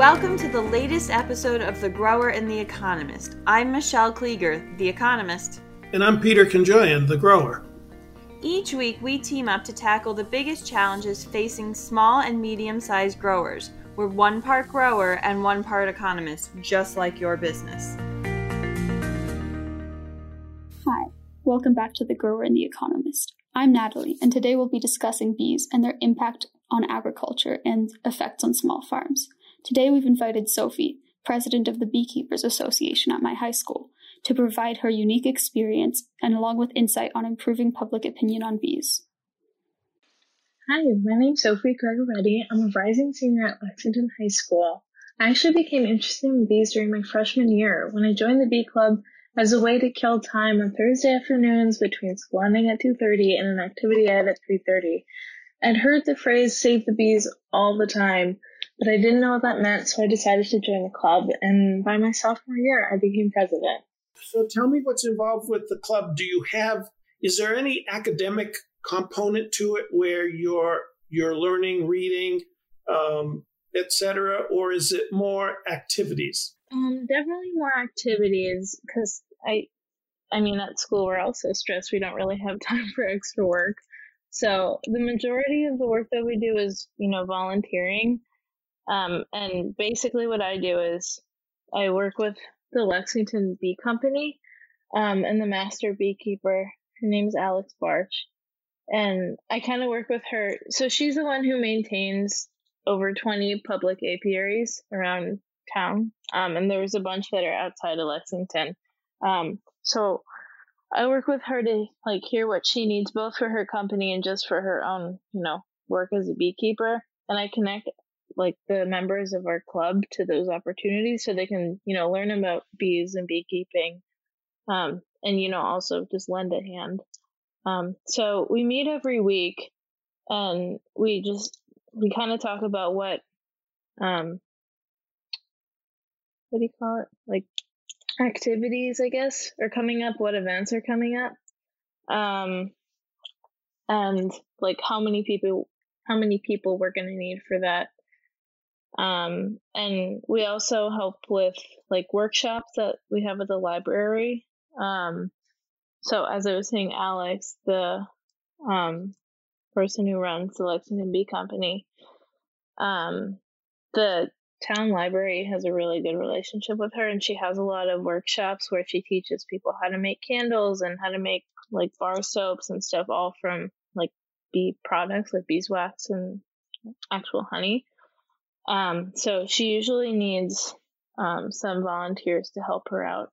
Welcome to the latest episode of The Grower and the Economist. I'm Michelle Klieger, The Economist. And I'm Peter Konjoian, The Grower. Each week, we team up to tackle the biggest challenges facing small and medium sized growers. We're one part grower and one part economist, just like your business. Hi, welcome back to The Grower and the Economist. I'm Natalie, and today we'll be discussing bees and their impact on agriculture and effects on small farms. Today we've invited Sophie, president of the Beekeepers Association at my high school, to provide her unique experience and along with insight on improving public opinion on bees. Hi, my name's Sophie Gregoretti. I'm a rising senior at Lexington High School. I actually became interested in bees during my freshman year when I joined the bee club as a way to kill time on Thursday afternoons between school ending at 2.30 and an activity I had at 3.30. I'd heard the phrase save the bees all the time, but I didn't know what that meant, so I decided to join the club, and by my sophomore year, I became president. So tell me what's involved with the club. Do you have, is there any academic component to it where you're, you're learning, reading, um, etc., or is it more activities? Um, definitely more activities because I, I mean, at school we're also stressed. We don't really have time for extra work. So the majority of the work that we do is, you know, volunteering. Um, and basically what I do is I work with the Lexington Bee Company, um, and the master beekeeper. Her name's Alix Bartsch. And I kind of work with her. So she's the one who maintains over 20 public apiaries around town. Um, and there's a bunch that are outside of Lexington. Um, so I work with her to like hear what she needs both for her company and just for her own, you know, work as a beekeeper. And I connect like the members of our club to those opportunities so they can, you know, learn about bees and beekeeping. Um, and, you know, also just lend a hand. Um, so we meet every week and we just, we kind of talk about what, um, what do you call it? Like activities, I guess, are coming up, what events are coming up. Um, and like how many people how many people we're going to need for that um, and we also help with like workshops that we have at the library. Um, so as i was saying alix the um, person who runs the lexington bee company um, the town library has a really good relationship with her and she has a lot of workshops where she teaches people how to make candles and how to make like bar soaps and stuff all from like bee products like beeswax and actual honey um, so she usually needs um, some volunteers to help her out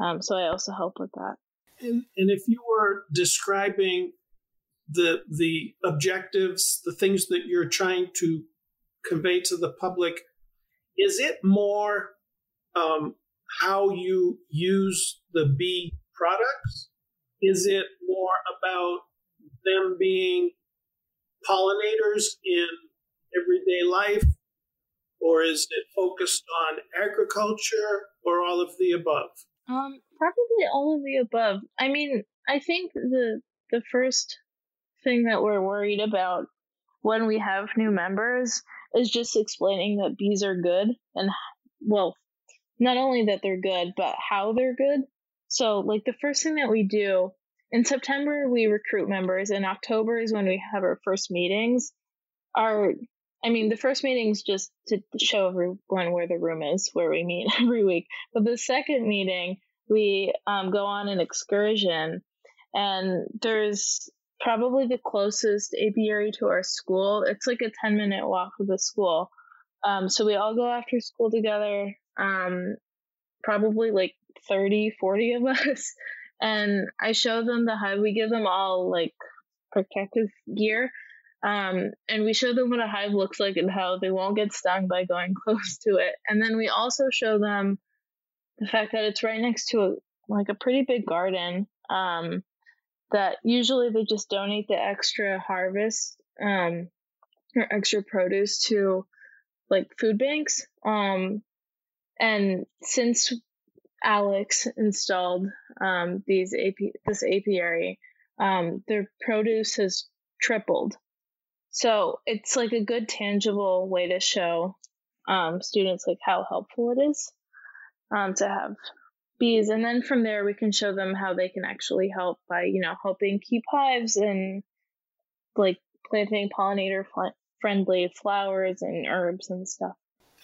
um, so i also help with that and, and if you were describing the the objectives the things that you're trying to convey to the public is it more um, how you use the bee products? Is it more about them being pollinators in everyday life? Or is it focused on agriculture or all of the above? Um, probably all of the above. I mean, I think the the first thing that we're worried about when we have new members is just explaining that bees are good and well, not only that they're good, but how they're good. So, like the first thing that we do in September, we recruit members. In October is when we have our first meetings. Our, I mean, the first meeting's just to show everyone where the room is, where we meet every week. But the second meeting, we um, go on an excursion, and there's probably the closest apiary to our school. It's like a 10 minute walk from the school. Um, so we all go after school together, um, probably like 30, 40 of us. And I show them the hive. We give them all like protective gear. Um, and we show them what a hive looks like and how they won't get stung by going close to it. And then we also show them the fact that it's right next to a, like a pretty big garden. Um, that usually they just donate the extra harvest um, or extra produce to like food banks. Um, and since Alix installed um, these AP this apiary, um, their produce has tripled. So it's like a good tangible way to show um, students like how helpful it is um, to have bees, and then from there we can show them how they can actually help by you know helping keep hives and like planting pollinator friendly flowers and herbs and stuff.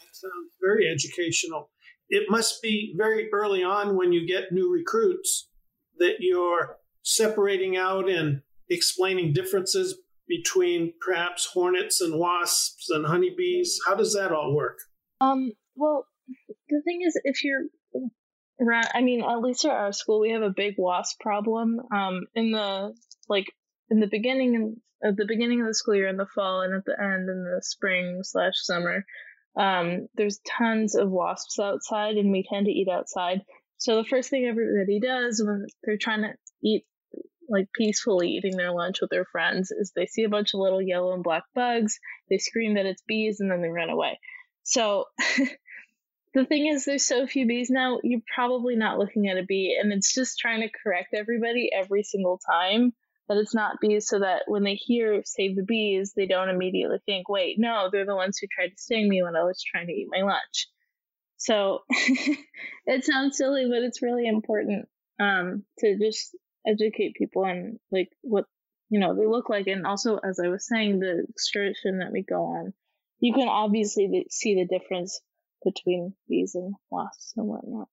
That sounds very educational. It must be very early on when you get new recruits that you're separating out and explaining differences between perhaps hornets and wasps and honeybees. How does that all work? Um, well, the thing is, if you're I mean, at least at our school, we have a big wasp problem. Um, in the like in the beginning at the beginning of the school year in the fall and at the end in the spring slash summer, um, there's tons of wasps outside, and we tend to eat outside. So the first thing everybody does when they're trying to eat like peacefully eating their lunch with their friends is they see a bunch of little yellow and black bugs, they scream that it's bees, and then they run away. So the thing is, there's so few bees now, you're probably not looking at a bee, and it's just trying to correct everybody every single time that it's not bees so that when they hear save the bees, they don't immediately think, wait, no, they're the ones who tried to sting me when I was trying to eat my lunch. So it sounds silly, but it's really important um, to just educate people on like what you know they look like, and also as I was saying, the excursion that we go on, you can obviously see the difference between bees and wasps and whatnot.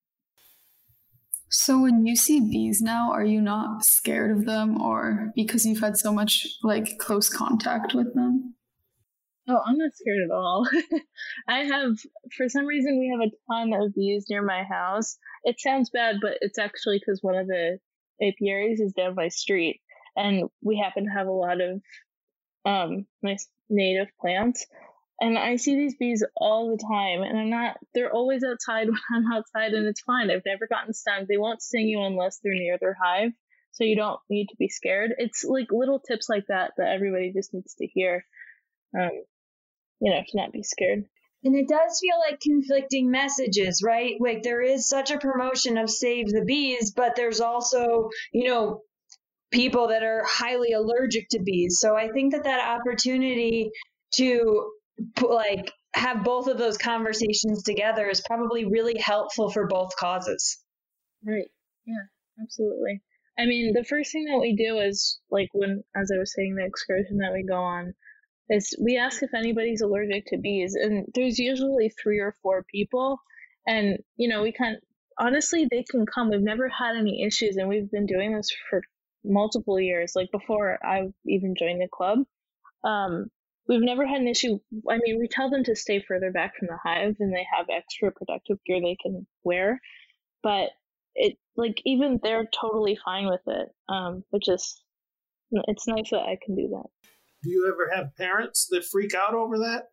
So when you see bees now, are you not scared of them or because you've had so much like close contact with them? Oh, I'm not scared at all. I have for some reason we have a ton of bees near my house. It sounds bad, but it's actually cuz one of the apiaries is down by street and we happen to have a lot of um nice native plants and I see these bees all the time, and I'm not, they're always outside when I'm outside, and it's fine. I've never gotten stung. They won't sting you unless they're near their hive, so you don't need to be scared. It's like little tips like that that everybody just needs to hear, um, you know, to not be scared. And it does feel like conflicting messages, right? Like there is such a promotion of save the bees, but there's also, you know, people that are highly allergic to bees. So I think that that opportunity to like have both of those conversations together is probably really helpful for both causes. Right. Yeah, absolutely. I mean, the first thing that we do is like when, as I was saying, the excursion that we go on is we ask if anybody's allergic to bees, and there's usually three or four people, and you know we can honestly they can come. We've never had any issues, and we've been doing this for multiple years. Like before I even joined the club, um, We've never had an issue. I mean, we tell them to stay further back from the hive and they have extra protective gear they can wear. But it, like, even they're totally fine with it, um, which is, it's nice that I can do that. Do you ever have parents that freak out over that?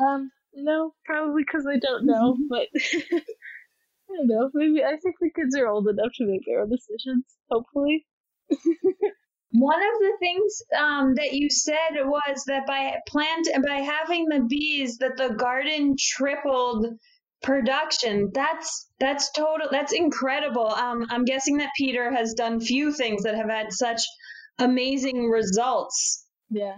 Um, no, probably because I don't know, but I don't know. Maybe I think the kids are old enough to make their own decisions, hopefully. One of the things um, that you said was that by plant by having the bees, that the garden tripled production. That's that's total. That's incredible. Um, I'm guessing that Peter has done few things that have had such amazing results. Yeah,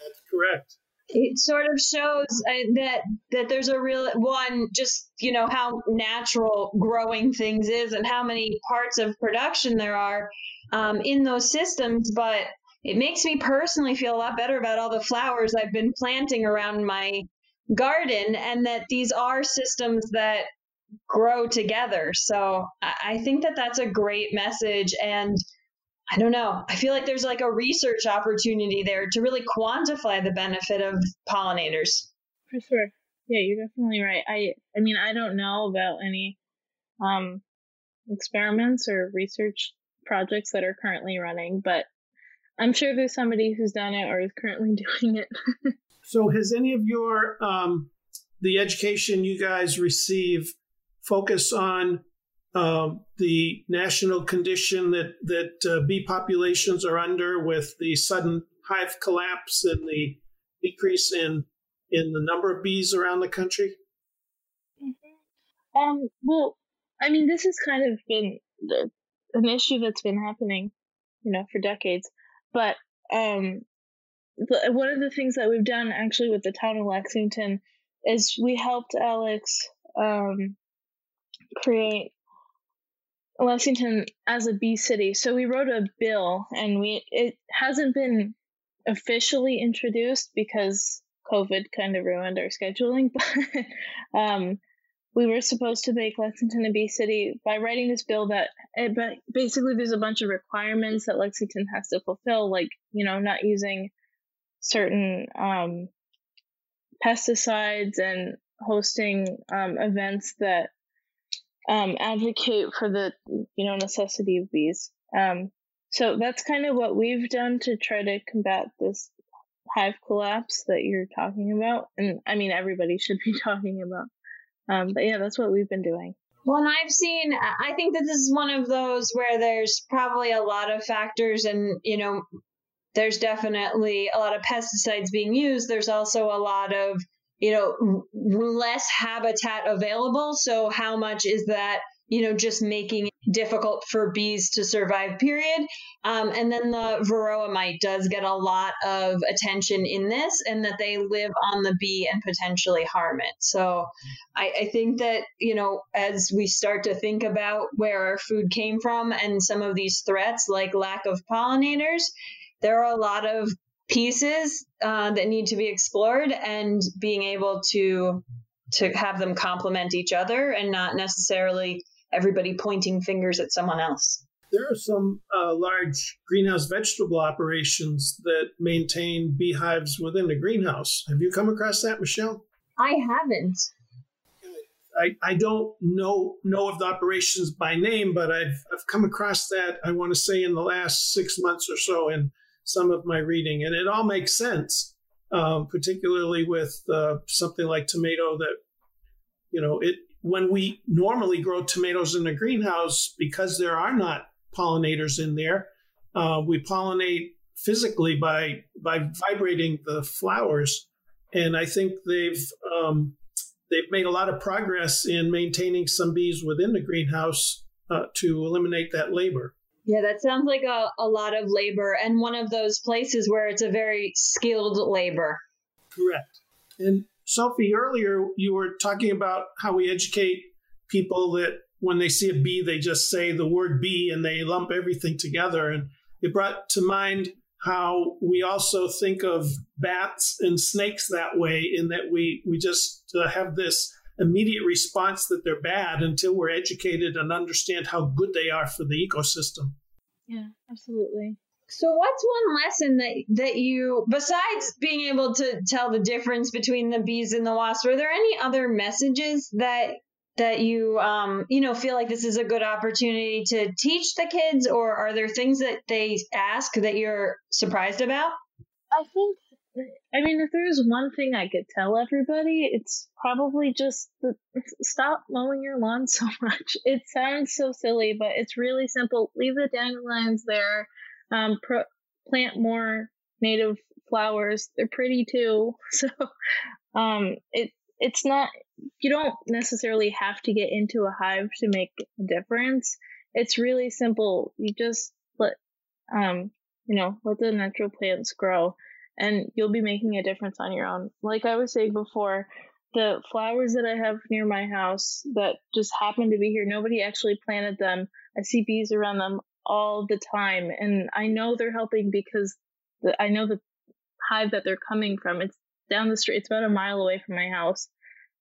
that's correct. It sort of shows uh, that that there's a real one, just you know how natural growing things is, and how many parts of production there are um, in those systems, but it makes me personally feel a lot better about all the flowers I've been planting around my garden and that these are systems that grow together. So I think that that's a great message. And I don't know, I feel like there's like a research opportunity there to really quantify the benefit of pollinators. For sure. Yeah, you're definitely right. I I mean, I don't know about any um experiments or research projects that are currently running, but I'm sure there's somebody who's done it or is currently doing it. so, has any of your um, the education you guys receive focus on um, the national condition that that uh, bee populations are under with the sudden hive collapse and the decrease in in the number of bees around the country? Mm-hmm. Um, well, I mean, this has kind of been the an issue that's been happening, you know, for decades. But um, one of the things that we've done actually with the town of Lexington is we helped Alix um, create Lexington as a bee city. So we wrote a bill, and we it hasn't been officially introduced because COVID kind of ruined our scheduling. But um, we were supposed to make Lexington a bee city by writing this bill that it, but basically there's a bunch of requirements that Lexington has to fulfill, like you know not using certain um, pesticides and hosting um, events that um, advocate for the you know necessity of bees. Um, so that's kind of what we've done to try to combat this hive collapse that you're talking about, and I mean everybody should be talking about. Um, but yeah, that's what we've been doing. Well, and I've seen, I think that this is one of those where there's probably a lot of factors, and, you know, there's definitely a lot of pesticides being used. There's also a lot of you know, less habitat available. So how much is that, you know, just making it difficult for bees to survive, period. Um, and then the varroa mite does get a lot of attention in this and that they live on the bee and potentially harm it. So I, I think that, you know, as we start to think about where our food came from and some of these threats like lack of pollinators, there are a lot of pieces uh, that need to be explored and being able to to have them complement each other and not necessarily everybody pointing fingers at someone else. There are some uh, large greenhouse vegetable operations that maintain beehives within the greenhouse. Have you come across that, Michelle? I haven't. I, I don't know know of the operations by name, but I've I've come across that I want to say in the last six months or so in some of my reading, and it all makes sense, um, particularly with uh, something like tomato that, you know, it when we normally grow tomatoes in a greenhouse because there are not pollinators in there, uh, we pollinate physically by by vibrating the flowers, and I think they've um, they've made a lot of progress in maintaining some bees within the greenhouse uh, to eliminate that labor. Yeah, that sounds like a, a lot of labor and one of those places where it's a very skilled labor. Correct. And Sophie, earlier you were talking about how we educate people that when they see a bee, they just say the word bee and they lump everything together. And it brought to mind how we also think of bats and snakes that way, in that we, we just uh, have this immediate response that they're bad until we're educated and understand how good they are for the ecosystem. Yeah, absolutely. So what's one lesson that that you besides being able to tell the difference between the bees and the wasps, were there any other messages that that you um you know feel like this is a good opportunity to teach the kids or are there things that they ask that you're surprised about? I think I mean, if there's one thing I could tell everybody, it's probably just the, stop mowing your lawn so much. It sounds so silly, but it's really simple. Leave the dandelions there. Um, pro- plant more native flowers. They're pretty too. So, um, it it's not. You don't necessarily have to get into a hive to make a difference. It's really simple. You just let, um, you know, let the natural plants grow and you'll be making a difference on your own. Like I was saying before, the flowers that I have near my house that just happen to be here, nobody actually planted them. I see bees around them all the time, and I know they're helping because the, I know the hive that they're coming from. It's down the street. It's about a mile away from my house.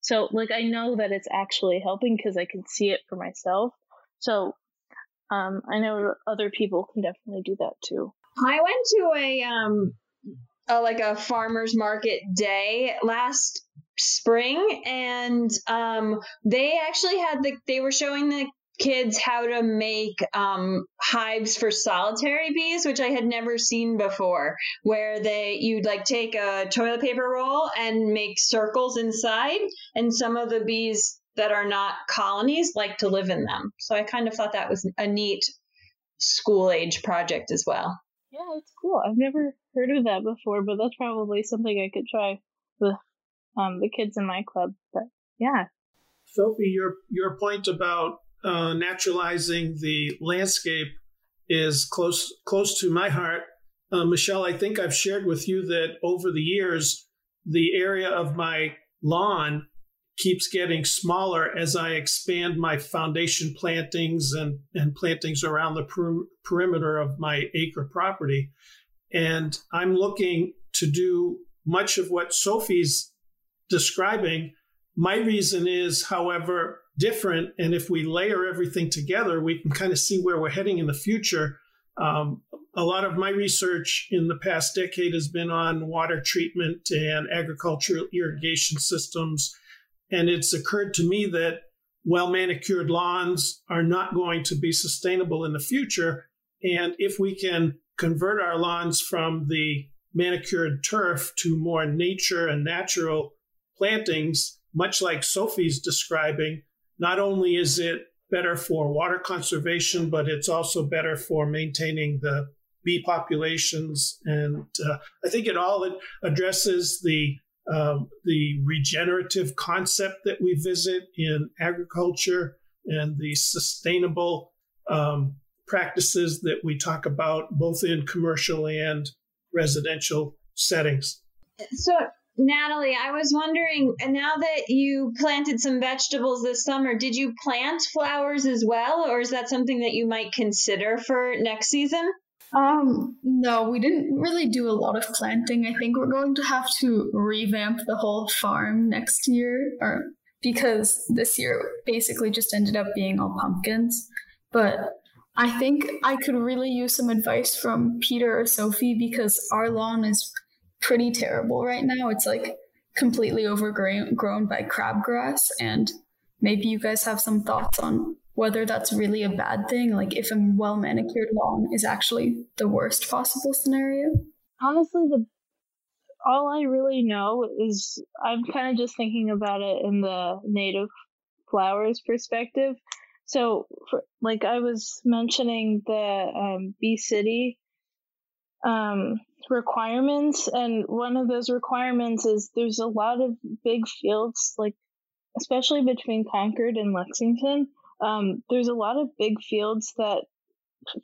So, like, I know that it's actually helping because I can see it for myself. So, um, I know other people can definitely do that too. I went to a um a, like a farmers market day last spring and um, they actually had the they were showing the kids how to make um, hives for solitary bees, which I had never seen before, where they you'd like take a toilet paper roll and make circles inside, and some of the bees that are not colonies like to live in them. So I kind of thought that was a neat school age project as well. Yeah, it's cool. I've never heard of that before, but that's probably something I could try with um, the kids in my club. But yeah. Sophie, your your point about uh, naturalizing the landscape is close close to my heart. Uh, Michelle, I think I've shared with you that over the years, the area of my lawn keeps getting smaller as I expand my foundation plantings and, and plantings around the per- perimeter of my acre property. And I'm looking to do much of what Sophie's describing. My reason is, however, different. And if we layer everything together, we can kind of see where we're heading in the future. Um, a lot of my research in the past decade has been on water treatment and agricultural irrigation systems. And it's occurred to me that well manicured lawns are not going to be sustainable in the future. And if we can convert our lawns from the manicured turf to more nature and natural plantings, much like Sophie's describing, not only is it better for water conservation, but it's also better for maintaining the bee populations. And uh, I think it all addresses the um, the regenerative concept that we visit in agriculture and the sustainable um, practices that we talk about both in commercial and residential settings. So, Natalie, I was wondering now that you planted some vegetables this summer, did you plant flowers as well, or is that something that you might consider for next season? Um, no, we didn't really do a lot of planting. I think we're going to have to revamp the whole farm next year, or because this year basically just ended up being all pumpkins. But I think I could really use some advice from Peter or Sophie because our lawn is pretty terrible right now. It's like completely overgrown by crabgrass, and maybe you guys have some thoughts on whether that's really a bad thing, like if a well manicured lawn is actually the worst possible scenario. Honestly, the all I really know is I'm kind of just thinking about it in the native flowers perspective. So, for, like I was mentioning the um, Bee City um, requirements, and one of those requirements is there's a lot of big fields, like especially between Concord and Lexington, um, there's a lot of big fields that,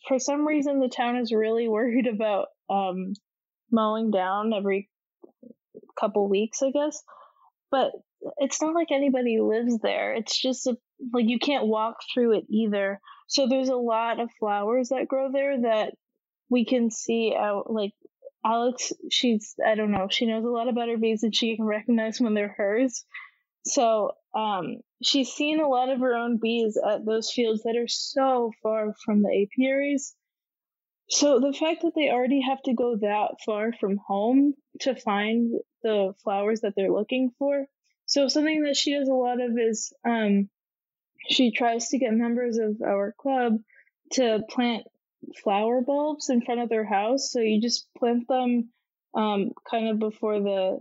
for some reason, the town is really worried about um, mowing down every couple weeks, I guess. But it's not like anybody lives there. It's just a, like you can't walk through it either. So there's a lot of flowers that grow there that we can see out. Like Alix, she's I don't know, she knows a lot about her bees and she can recognize when they're hers. So um, she's seen a lot of her own bees at those fields that are so far from the apiaries. So the fact that they already have to go that far from home to find the flowers that they're looking for. So something that she does a lot of is um, she tries to get members of our club to plant flower bulbs in front of their house. So you just plant them um, kind of before the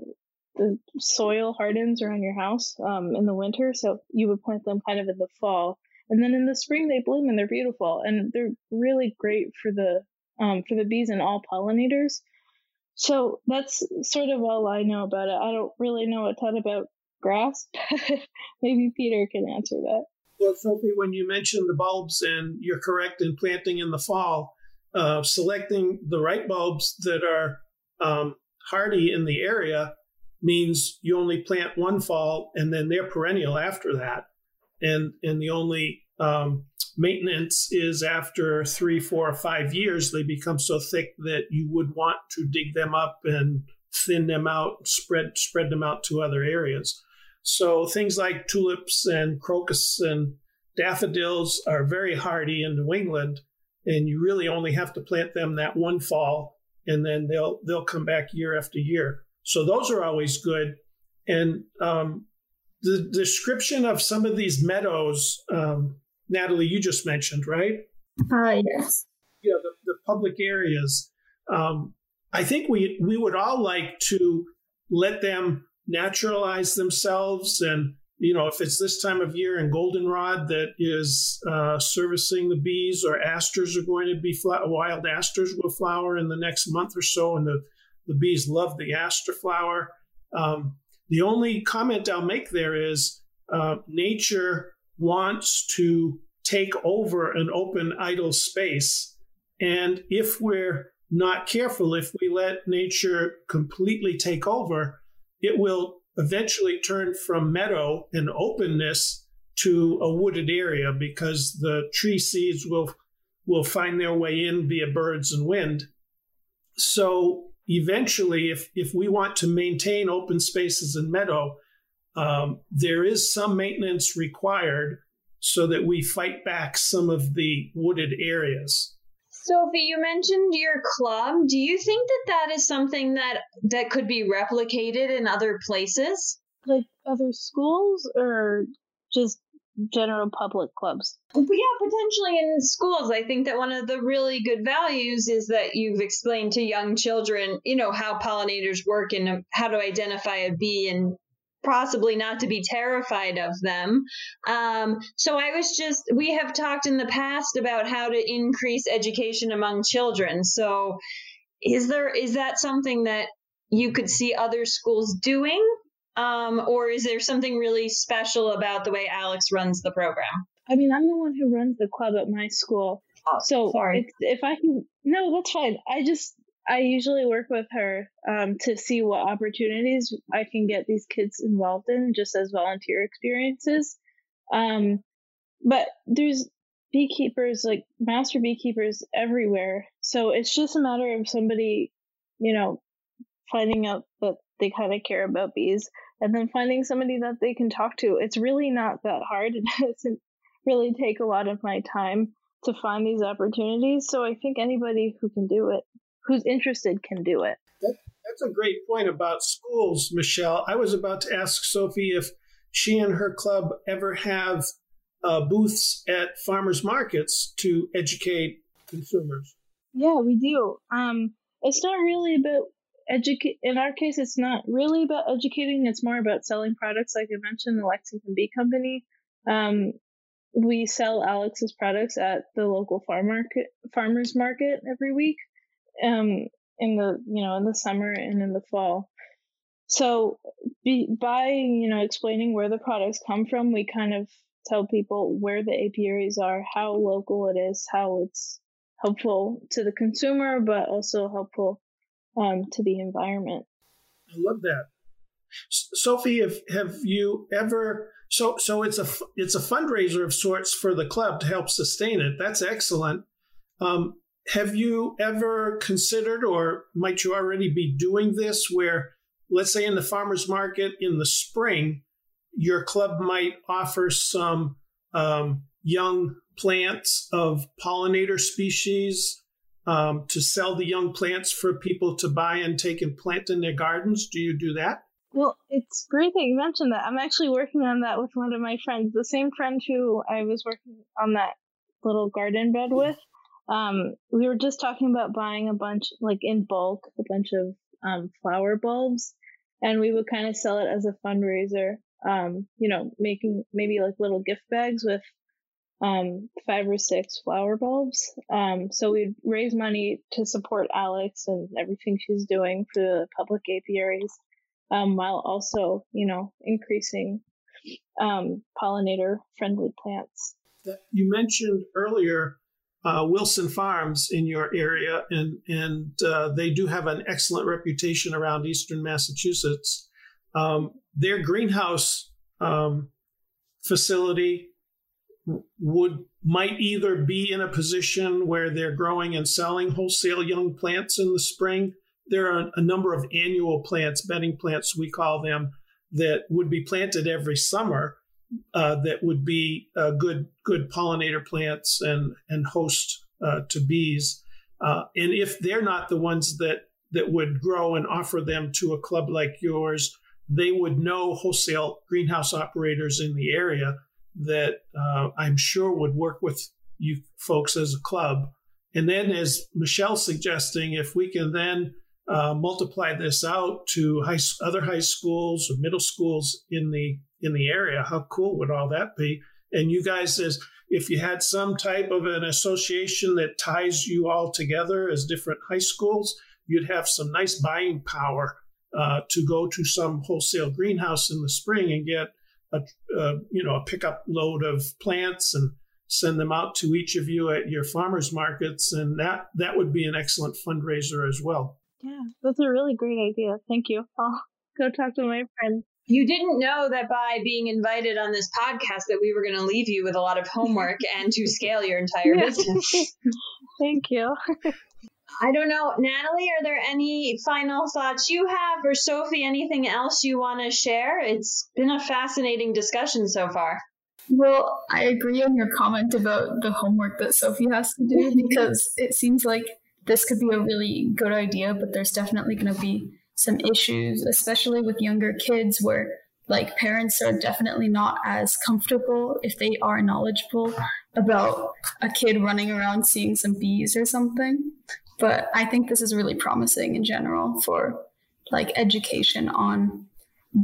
the soil hardens around your house um, in the winter, so you would plant them kind of in the fall, and then in the spring they bloom and they're beautiful and they're really great for the um, for the bees and all pollinators. So that's sort of all I know about it. I don't really know a ton about grass. Maybe Peter can answer that. Well, Sophie, when you mentioned the bulbs, and you're correct in planting in the fall, uh, selecting the right bulbs that are um, hardy in the area means you only plant one fall and then they're perennial after that. And, and the only um, maintenance is after three, four, or five years, they become so thick that you would want to dig them up and thin them out, spread, spread them out to other areas. So things like tulips and crocus and daffodils are very hardy in New England, and you really only have to plant them that one fall, and then they'll they'll come back year after year. So those are always good. And um, the description of some of these meadows, um, Natalie, you just mentioned, right? Uh, yes. Yeah, the, the public areas. Um, I think we we would all like to let them naturalize themselves, and you know, if it's this time of year and goldenrod that is uh, servicing the bees, or asters are going to be wild asters will flower in the next month or so, and the the bees love the aster flower. Um, the only comment I'll make there is uh, nature wants to take over an open, idle space. And if we're not careful, if we let nature completely take over, it will eventually turn from meadow and openness to a wooded area because the tree seeds will will find their way in via birds and wind. So eventually, if if we want to maintain open spaces and meadow, um, there is some maintenance required so that we fight back some of the wooded areas. Sophie, you mentioned your club. Do you think that that is something that that could be replicated in other places? Like other schools or just general public clubs? Yeah, potentially in schools. I think that one of the really good values is that you've explained to young children, you know, how pollinators work and how to identify a bee and possibly not to be terrified of them. Um, so I was just, we have talked in the past about how to increase education among children. So is there, is that something that you could see other schools doing? Um, or is there something really special about the way Alix runs the program? I mean, I'm the one who runs the club at my school. Oh, so sorry. If, if I can, no, that's fine. I just, I usually work with her um, to see what opportunities I can get these kids involved in just as volunteer experiences. Um, but there's beekeepers, like master beekeepers everywhere. So it's just a matter of somebody, you know, finding out that they kind of care about bees and then finding somebody that they can talk to. It's really not that hard. It doesn't really take a lot of my time to find these opportunities. So I think anybody who can do it who's interested can do it. That, that's a great point about schools, Michelle. I was about to ask Sophie if she and her club ever have uh, booths at farmers markets to educate consumers. Yeah, we do. Um, it's not really about educate. In our case, it's not really about educating. It's more about selling products. Like I mentioned, the Lexington Bee Company. Um, we sell Alix's products at the local farm market, farmers market every week um, in the you know in the summer and in the fall. So be, by you know explaining where the products come from, we kind of tell people where the apiaries are, how local it is, how it's helpful to the consumer, but also helpful um, to the environment. I love that, Sophie. Have have you ever? So so it's a it's a fundraiser of sorts for the club to help sustain it. That's excellent. Um, have you ever considered, or might you already be doing this, where, let's say, in the farmers market in the spring, your club might offer some um, young plants of pollinator species um, to sell the young plants for people to buy and take and plant in their gardens? Do you do that? Well, it's great that you mentioned that. I'm actually working on that with one of my friends, the same friend who I was working on that little garden bed with um, we were just talking about buying a bunch, like in bulk, a bunch of um, flower bulbs, and we would kind of sell it as a fundraiser. Um, you know, making maybe like little gift bags with um, five or six flower bulbs. Um, so we'd raise money to support Alix and everything she's doing for the public apiaries, um, while also, you know, increasing um, pollinator friendly plants. You mentioned earlier uh, Wilson Farms in your area, and and uh, they do have an excellent reputation around Eastern Massachusetts. Um, their greenhouse um, facility would might either be in a position where they're growing and selling wholesale young plants in the spring. There are a number of annual plants, bedding plants we call them, that would be planted every summer uh, that would be uh, good good pollinator plants and and host uh, to bees. Uh, and if they're not the ones that that would grow and offer them to a club like yours, they would know wholesale greenhouse operators in the area that I'm sure would work with you folks as a club. And then, as Michelle's suggesting, if we can then uh, multiply this out to high, other high schools or middle schools in the in the area. How cool would all that be? And you guys, as if you had some type of an association that ties you all together as different high schools, you'd have some nice buying power uh, to go to some wholesale greenhouse in the spring and get a, a you know a pickup load of plants and send them out to each of you at your farmers markets, and that that would be an excellent fundraiser as well. Yeah, that's a really great idea. Thank you. I'll go talk to my friend. You didn't know that by being invited on this podcast that we were going to leave you with a lot of homework and to scale your entire business. Thank you. I don't know. Natalie, are there any final thoughts you have, or Sophie, anything else you want to share? It's been a fascinating discussion so far. Well, I agree on your comment about the homework that Sophie has to do because it seems like this could be a really good idea, but there's definitely going to be some issues, especially with younger kids, where like parents are definitely not as comfortable if they are knowledgeable about a kid running around seeing some bees or something. But I think this is really promising in general for like education on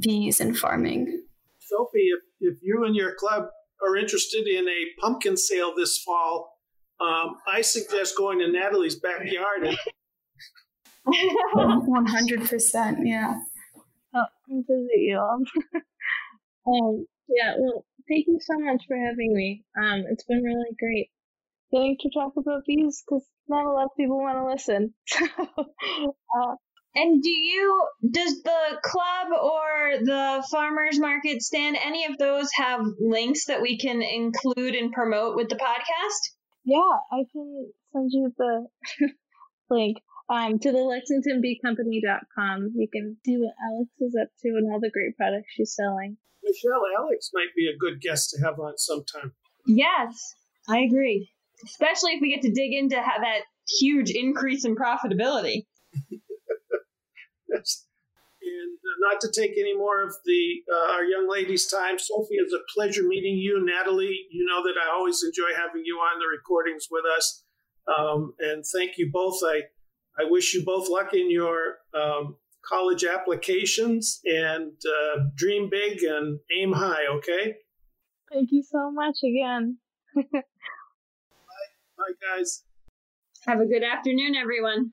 bees and farming. Sophie, if, if you and your club are interested in a pumpkin sale this fall, um, I suggest going to Natalie's backyard. And- 100%, yeah. Oh, I'll visit you all. um, yeah, well, thank you so much for having me. Um, it's been really great getting to talk about bees because not a lot of people want to listen. uh, and do you, does the club or the farmers market stand, any of those have links that we can include and promote with the podcast? Yeah, I can send you the link um, to the lexingtonbeecompany.com. You can see what Alix is up to and all the great products she's selling. Michelle, Alix might be a good guest to have on sometime. Yes, I agree. Especially if we get to dig into that huge increase in profitability. yes. And uh, not to take any more of the uh, our young ladies' time, Sophie, it's a pleasure meeting you. Natalie, you know that I always enjoy having you on the recordings with us. Um, and thank you both. I I wish you both luck in your um, college applications and uh, dream big and aim high, okay? Thank you so much again. Bye. Bye, guys. Have a good afternoon, everyone.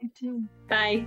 You too. Bye.